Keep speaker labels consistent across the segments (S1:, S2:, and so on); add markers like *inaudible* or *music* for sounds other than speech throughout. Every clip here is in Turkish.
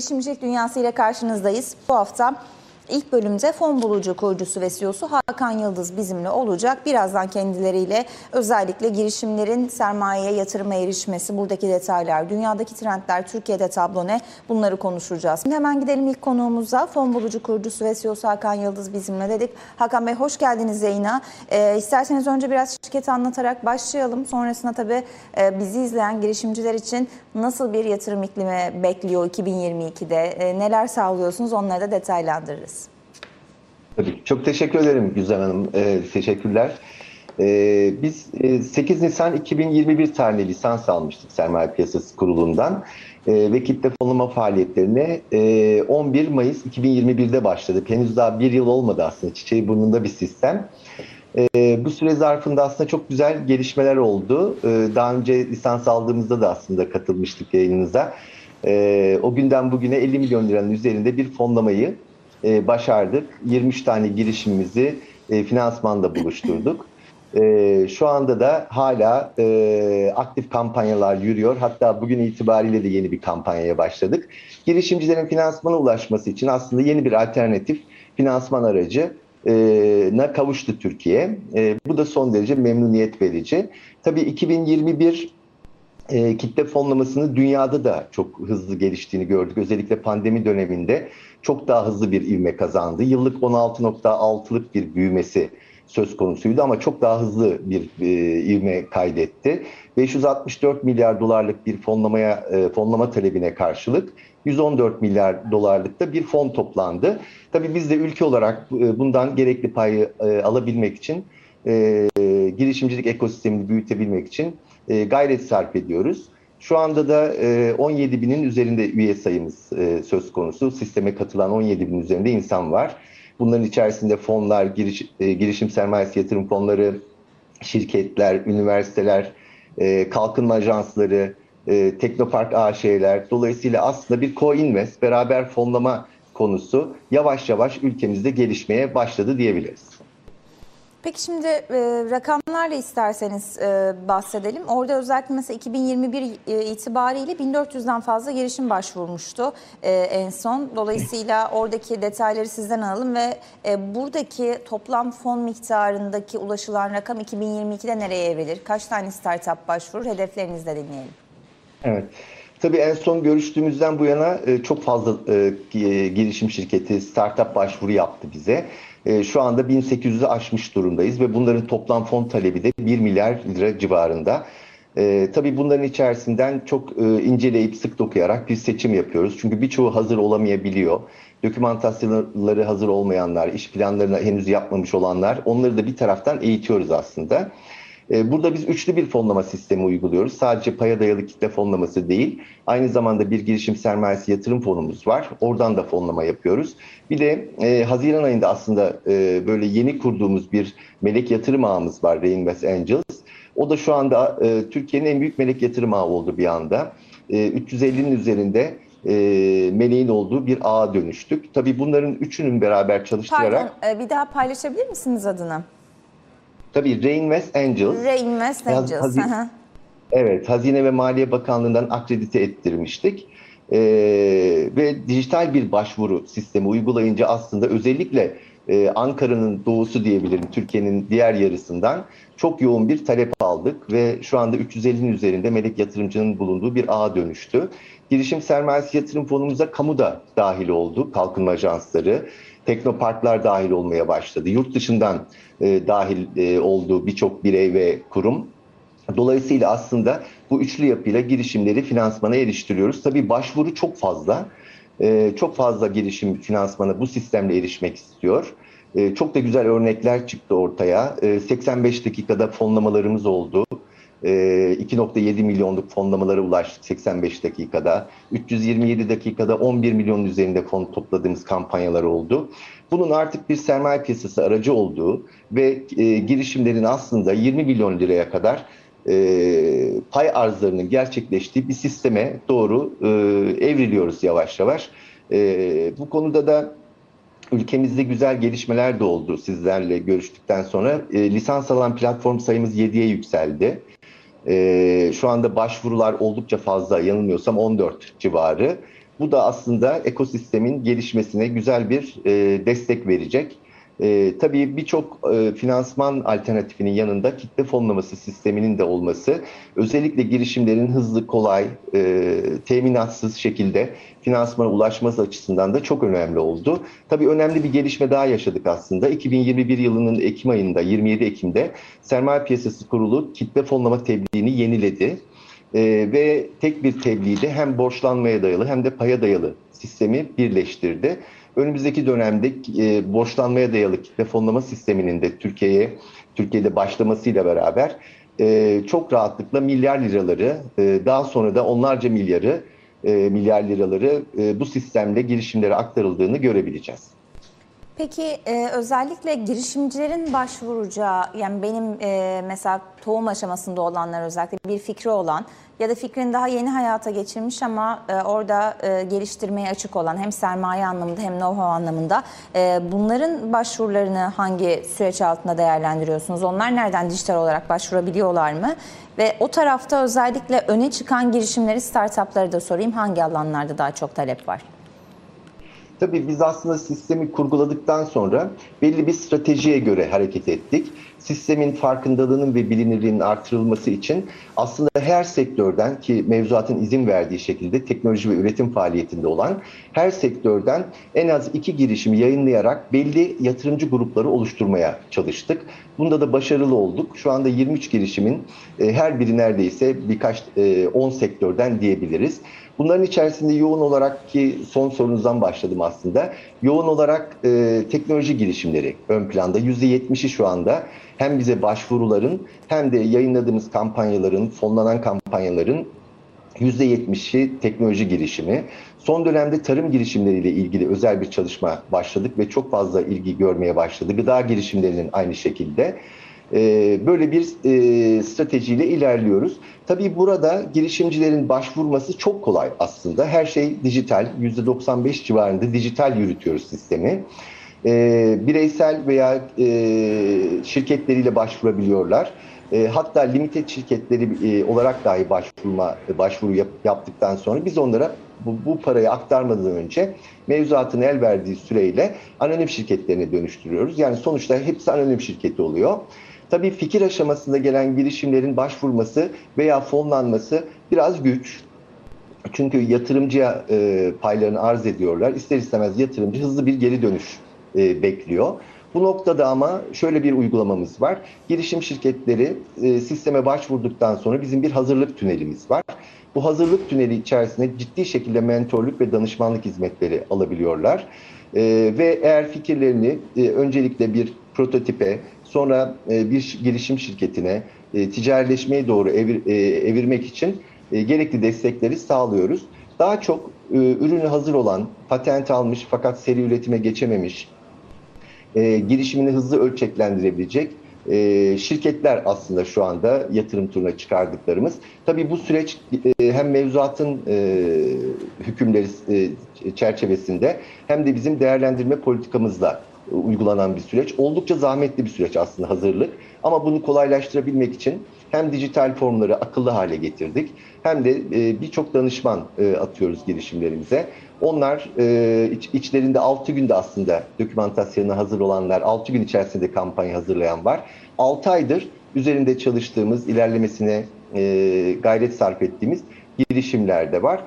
S1: Girişimcilik Dünyası ile karşınızdayız. Bu hafta ilk bölümde fon bulucu kurucusu ve CEO'su Hakan Yıldız bizimle olacak. Birazdan kendileriyle özellikle girişimlerin sermayeye yatırıma erişmesi, buradaki detaylar, dünyadaki trendler, Türkiye'de tablo ne bunları konuşacağız. Şimdi hemen gidelim ilk konuğumuza. Fon bulucu kurucusu ve CEO'su Hakan Yıldız bizimle dedik. Hakan Bey hoş geldiniz yayına. Ee, isterseniz önce biraz şirketi anlatarak başlayalım. Sonrasında tabii e, bizi izleyen girişimciler için nasıl bir yatırım iklimi bekliyor 2022'de? E, neler sağlıyorsunuz onları da detaylandırırız.
S2: Tabii. Çok teşekkür ederim Güzel Hanım. Ee, teşekkürler. Ee, biz e, 8 Nisan 2021 tarihinde lisans almıştık Sermaye Piyasası Kurulu'ndan. Ee, ve kitle fonlama faaliyetlerine e, 11 Mayıs 2021'de başladık. Henüz daha bir yıl olmadı aslında. Çiçeği burnunda bir sistem. Ee, bu süre zarfında aslında çok güzel gelişmeler oldu. Ee, daha önce lisans aldığımızda da aslında katılmıştık yayınınıza. Ee, o günden bugüne 50 milyon liranın üzerinde bir fonlamayı e, başardık. 23 tane girişimimizi e, finansmanda buluşturduk. *laughs* E, şu anda da hala e, aktif kampanyalar yürüyor. Hatta bugün itibariyle de yeni bir kampanyaya başladık. Girişimcilerin finansmana ulaşması için aslında yeni bir alternatif finansman aracı na kavuştu Türkiye. E, bu da son derece memnuniyet verici. Tabii 2021 e, kitle fonlamasını dünyada da çok hızlı geliştiğini gördük. Özellikle pandemi döneminde çok daha hızlı bir ivme kazandı. Yıllık 16.6'lık bir büyümesi söz konusuydu ama çok daha hızlı bir e, ivme kaydetti. 564 milyar dolarlık bir fonlamaya e, fonlama talebine karşılık 114 milyar dolarlık da bir fon toplandı. Tabii biz de ülke olarak e, bundan gerekli payı e, alabilmek için e, girişimcilik ekosistemini büyütebilmek için e, gayret sarf ediyoruz. Şu anda da 17 e, binin üzerinde üye sayımız e, söz konusu. Sisteme katılan 17 bin üzerinde insan var. Bunların içerisinde fonlar, giriş, girişim sermayesi yatırım fonları, şirketler, üniversiteler, kalkınma ajansları, Teknopark AŞ'ler. Dolayısıyla aslında bir co-invest, beraber fonlama konusu yavaş yavaş ülkemizde gelişmeye başladı diyebiliriz.
S1: Peki şimdi e, rakamlarla isterseniz e, bahsedelim. Orada özellikle mesela 2021 e, itibariyle 1400'den fazla girişim başvurmuştu e, en son. Dolayısıyla oradaki detayları sizden alalım ve e, buradaki toplam fon miktarındaki ulaşılan rakam 2022'de nereye evrilir? Kaç tane startup başvurur? Hedeflerinizi de dinleyelim.
S2: Evet. Tabii en son görüştüğümüzden bu yana e, çok fazla e, girişim şirketi startup başvuru yaptı bize. E, şu anda 1800'ü aşmış durumdayız ve bunların toplam fon talebi de 1 milyar lira civarında. tabii bunların içerisinden çok inceleyip sık dokuyarak bir seçim yapıyoruz. Çünkü birçoğu hazır olamayabiliyor. Dokümantasyonları hazır olmayanlar, iş planlarını henüz yapmamış olanlar onları da bir taraftan eğitiyoruz aslında. Ee, burada biz üçlü bir fonlama sistemi uyguluyoruz. Sadece paya dayalı kitle fonlaması değil, aynı zamanda bir girişim sermayesi yatırım fonumuz var. Oradan da fonlama yapıyoruz. Bir de e, Haziran ayında aslında e, böyle yeni kurduğumuz bir melek yatırım ağımız var, Reinvest Angels. O da şu anda e, Türkiye'nin en büyük melek yatırım ağı oldu bir anda. E, 350'nin üzerinde e, meleğin olduğu bir ağa dönüştük. Tabii bunların üçünün beraber çalıştırarak...
S1: Pardon, e, bir daha paylaşabilir misiniz adını?
S2: Tabii Reinvest Angels.
S1: Reinvest Angels. Hazine,
S2: evet, Hazine ve Maliye Bakanlığı'ndan akredite ettirmiştik. Ee, ve dijital bir başvuru sistemi uygulayınca aslında özellikle e, Ankara'nın doğusu diyebilirim, Türkiye'nin diğer yarısından çok yoğun bir talep aldık ve şu anda 350'nin üzerinde melek yatırımcının bulunduğu bir ağa dönüştü. Girişim sermayesi yatırım fonumuza kamu da dahil oldu, kalkınma ajansları, teknoparklar dahil olmaya başladı. Yurt dışından e, dahil e, olduğu birçok birey ve kurum. Dolayısıyla aslında bu üçlü yapıyla girişimleri finansmana eriştiriyoruz. Tabii başvuru çok fazla. E, çok fazla girişim finansmana bu sistemle erişmek istiyor. E, çok da güzel örnekler çıktı ortaya. E, 85 dakikada fonlamalarımız oldu. 2.7 ee, milyonluk fonlamalara ulaştık 85 dakikada. 327 dakikada 11 milyonun üzerinde fon topladığımız kampanyalar oldu. Bunun artık bir sermaye piyasası aracı olduğu ve e, girişimlerin aslında 20 milyon liraya kadar e, pay arzlarının gerçekleştiği bir sisteme doğru e, evriliyoruz yavaş yavaş. E, bu konuda da ülkemizde güzel gelişmeler de oldu sizlerle görüştükten sonra. E, lisans alan platform sayımız 7'ye yükseldi. E, şu anda başvurular oldukça fazla yanılmıyorsam 14 civarı. Bu da aslında ekosistemin gelişmesine güzel bir e, destek verecek. E, tabii birçok e, finansman alternatifinin yanında kitle fonlaması sisteminin de olması özellikle girişimlerin hızlı, kolay, e, teminatsız şekilde finansmana ulaşması açısından da çok önemli oldu. Tabii önemli bir gelişme daha yaşadık aslında. 2021 yılının Ekim ayında, 27 Ekim'de Sermaye Piyasası Kurulu kitle fonlama tebliğini yeniledi. E, ve tek bir tebliğde hem borçlanmaya dayalı hem de paya dayalı sistemi birleştirdi. Önümüzdeki dönemde e, borçlanmaya dayalı kitle fonlama sisteminin de Türkiye'ye Türkiye'de başlamasıyla beraber e, çok rahatlıkla milyar liraları e, daha sonra da onlarca milyarı e, milyar liraları e, bu sistemle girişimlere aktarıldığını görebileceğiz.
S1: Peki e, özellikle girişimcilerin başvuracağı yani benim e, mesela tohum aşamasında olanlar özellikle bir fikri olan ya da fikrini daha yeni hayata geçirmiş ama e, orada e, geliştirmeye açık olan hem sermaye anlamında hem know-how anlamında e, bunların başvurularını hangi süreç altında değerlendiriyorsunuz? Onlar nereden dijital olarak başvurabiliyorlar mı? Ve o tarafta özellikle öne çıkan girişimleri, startupları da sorayım hangi alanlarda daha çok talep var?
S2: Tabii biz aslında sistemi kurguladıktan sonra belli bir stratejiye göre hareket ettik. Sistemin farkındalığının ve bilinirliğinin artırılması için aslında her sektörden ki mevzuatın izin verdiği şekilde teknoloji ve üretim faaliyetinde olan her sektörden en az iki girişimi yayınlayarak belli yatırımcı grupları oluşturmaya çalıştık. Bunda da başarılı olduk. Şu anda 23 girişimin e, her biri neredeyse birkaç 10 sektörden diyebiliriz. Bunların içerisinde yoğun olarak ki son sorunuzdan başladım aslında. Yoğun olarak e, teknoloji girişimleri ön planda. %70'i şu anda hem bize başvuruların hem de yayınladığımız kampanyaların, fonlanan kampanyaların %70'i teknoloji girişimi. Son dönemde tarım girişimleriyle ilgili özel bir çalışma başladık ve çok fazla ilgi görmeye başladı. Gıda girişimlerinin aynı şekilde. Böyle bir stratejiyle ilerliyoruz. Tabii burada girişimcilerin başvurması çok kolay aslında. Her şey dijital, %95 civarında dijital yürütüyoruz sistemi. Bireysel veya şirketleriyle başvurabiliyorlar. Hatta limited şirketleri olarak dahi başvurma başvuru yap, yaptıktan sonra biz onlara bu, bu parayı aktarmadan önce mevzuatın el verdiği süreyle anonim şirketlerine dönüştürüyoruz. Yani sonuçta hepsi anonim şirketi oluyor. Tabii fikir aşamasında gelen girişimlerin başvurması veya fonlanması biraz güç. Çünkü yatırımcıya e, paylarını arz ediyorlar. İster istemez yatırımcı hızlı bir geri dönüş e, bekliyor. Bu noktada ama şöyle bir uygulamamız var. Girişim şirketleri e, sisteme başvurduktan sonra bizim bir hazırlık tünelimiz var. Bu hazırlık tüneli içerisinde ciddi şekilde mentorluk ve danışmanlık hizmetleri alabiliyorlar. E, ve eğer fikirlerini e, öncelikle bir prototipe, sonra e, bir girişim şirketine e, ticarileşmeye doğru evir, e, evirmek için e, gerekli destekleri sağlıyoruz. Daha çok ürünü hazır olan, patent almış fakat seri üretime geçememiş, girişimini hızlı ölçeklendirebilecek e, şirketler aslında şu anda yatırım turuna çıkardıklarımız. Tabii bu süreç e, hem mevzuatın e, hükümleri e, çerçevesinde hem de bizim değerlendirme politikamızla uygulanan bir süreç. Oldukça zahmetli bir süreç aslında hazırlık. Ama bunu kolaylaştırabilmek için hem dijital formları akıllı hale getirdik hem de e, birçok danışman e, atıyoruz girişimlerimize. Onlar e, iç, içlerinde 6 günde aslında dokümantasyonu hazır olanlar, 6 gün içerisinde kampanya hazırlayan var. 6 aydır üzerinde çalıştığımız, ilerlemesine gayret sarf ettiğimiz girişimler de var.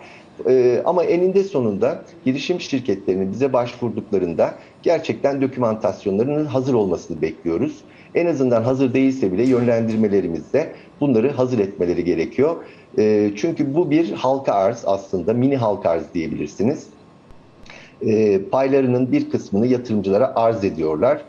S2: Ee, ama eninde sonunda girişim şirketlerinin bize başvurduklarında gerçekten dokümantasyonlarının hazır olmasını bekliyoruz. En azından hazır değilse bile yönlendirmelerimizde bunları hazır etmeleri gerekiyor. Ee, çünkü bu bir halka arz aslında, mini halka arz diyebilirsiniz. Ee, paylarının bir kısmını yatırımcılara arz ediyorlar.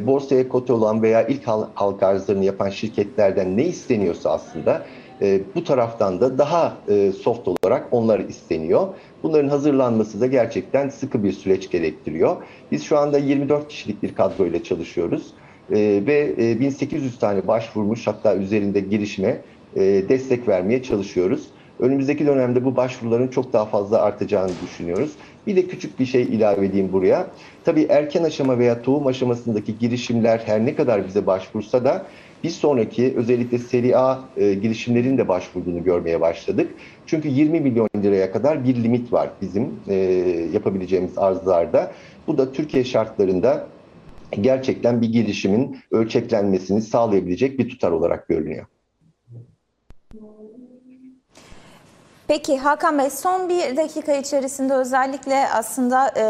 S2: Borsaya kote olan veya ilk halka arzlarını yapan şirketlerden ne isteniyorsa aslında e, bu taraftan da daha e, soft olarak onlar isteniyor. Bunların hazırlanması da gerçekten sıkı bir süreç gerektiriyor. Biz şu anda 24 kişilik bir kadroyla çalışıyoruz e, ve e, 1800 tane başvurmuş hatta üzerinde girişime e, destek vermeye çalışıyoruz. Önümüzdeki dönemde bu başvuruların çok daha fazla artacağını düşünüyoruz. Bir de küçük bir şey ilave edeyim buraya. Tabii erken aşama veya tohum aşamasındaki girişimler her ne kadar bize başvursa da bir sonraki özellikle seri A e, girişimlerin de başvurduğunu görmeye başladık. Çünkü 20 milyon liraya kadar bir limit var bizim e, yapabileceğimiz arzlarda. Bu da Türkiye şartlarında gerçekten bir girişimin ölçeklenmesini sağlayabilecek bir tutar olarak görünüyor.
S1: Peki Hakan Bey son bir dakika içerisinde özellikle aslında e,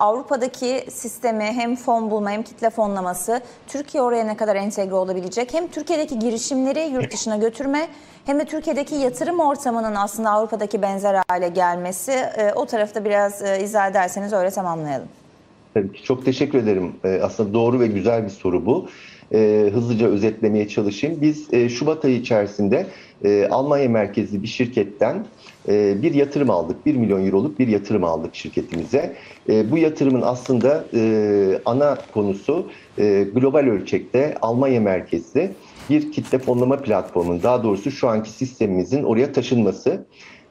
S1: Avrupa'daki sistemi hem fon bulma hem kitle fonlaması Türkiye oraya ne kadar entegre olabilecek? Hem Türkiye'deki girişimleri yurt dışına götürme hem de Türkiye'deki yatırım ortamının aslında Avrupa'daki benzer hale gelmesi e, o tarafta biraz e, izah ederseniz öyle tamamlayalım.
S2: Tabii ki çok teşekkür ederim. Ee, aslında doğru ve güzel bir soru bu. Ee, hızlıca özetlemeye çalışayım. Biz e, Şubat ayı içerisinde e, Almanya merkezli bir şirketten e, bir yatırım aldık. 1 milyon euroluk bir yatırım aldık şirketimize. E, bu yatırımın aslında e, ana konusu e, global ölçekte Almanya merkezli bir kitle fonlama platformunun daha doğrusu şu anki sistemimizin oraya taşınması.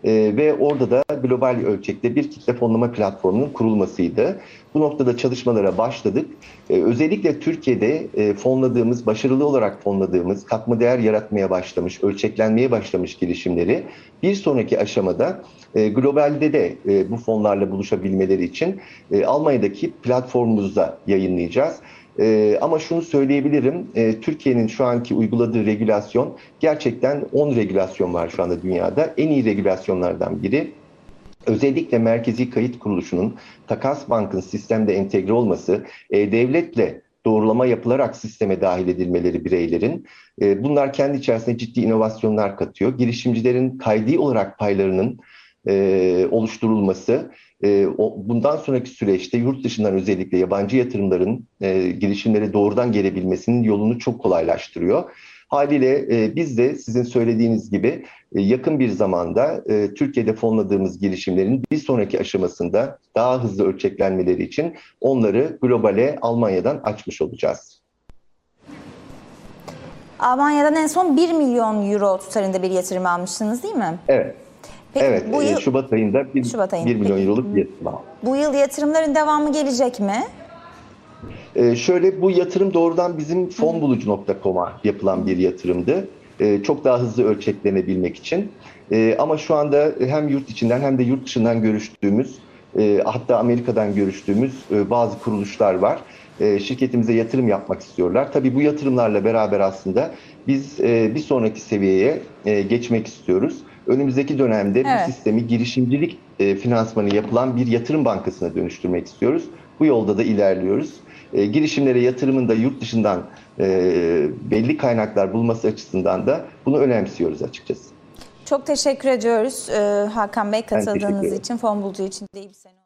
S2: Ee, ve orada da global ölçekte bir kitle fonlama platformunun kurulmasıydı. Bu noktada çalışmalara başladık. Ee, özellikle Türkiye'de e, fonladığımız, başarılı olarak fonladığımız, katma değer yaratmaya başlamış, ölçeklenmeye başlamış girişimleri bir sonraki aşamada e, globalde de e, bu fonlarla buluşabilmeleri için e, Almanya'daki platformumuzda yayınlayacağız. Ee, ama şunu söyleyebilirim, e, Türkiye'nin şu anki uyguladığı regülasyon gerçekten 10 regülasyon var şu anda dünyada. En iyi regülasyonlardan biri. Özellikle Merkezi Kayıt Kuruluşu'nun Takas Bank'ın sistemde entegre olması, e, devletle doğrulama yapılarak sisteme dahil edilmeleri bireylerin. E, bunlar kendi içerisinde ciddi inovasyonlar katıyor. Girişimcilerin kaydi olarak paylarının e, oluşturulması, e, o, bundan sonraki süreçte yurt dışından özellikle yabancı yatırımların e, girişimlere doğrudan gelebilmesinin yolunu çok kolaylaştırıyor. Haliyle e, biz de sizin söylediğiniz gibi e, yakın bir zamanda e, Türkiye'de fonladığımız girişimlerin bir sonraki aşamasında daha hızlı ölçeklenmeleri için onları globale Almanya'dan açmış olacağız.
S1: Almanya'dan en son 1 milyon euro tutarında bir yatırım almıştınız değil mi?
S2: Evet.
S1: Peki
S2: evet,
S1: bu
S2: e,
S1: yıl,
S2: Şubat ayında 1,
S1: Şubat ayında.
S2: 1 milyon
S1: Peki.
S2: euroluk bir yatırım aldık.
S1: bu yıl yatırımların devamı gelecek mi?
S2: Ee, şöyle bu yatırım doğrudan bizim fonbulucu.com'a yapılan bir yatırımdı. Ee, çok daha hızlı ölçeklenebilmek için. Ee, ama şu anda hem yurt içinden hem de yurt dışından görüştüğümüz e, hatta Amerika'dan görüştüğümüz e, bazı kuruluşlar var. E, şirketimize yatırım yapmak istiyorlar. Tabii bu yatırımlarla beraber aslında biz e, bir sonraki seviyeye e, geçmek istiyoruz. Önümüzdeki dönemde
S1: Evet.
S2: bu sistemi girişimcilik e, finansmanı yapılan bir yatırım bankasına dönüştürmek istiyoruz. Bu yolda da ilerliyoruz. E, girişimlere yatırımın da yurt dışından e, belli kaynaklar bulması açısından da bunu önemsiyoruz açıkçası.
S1: Çok teşekkür ediyoruz e, Hakan Bey katıldığınız için, fon bulucu için de iyi bir sene olsun.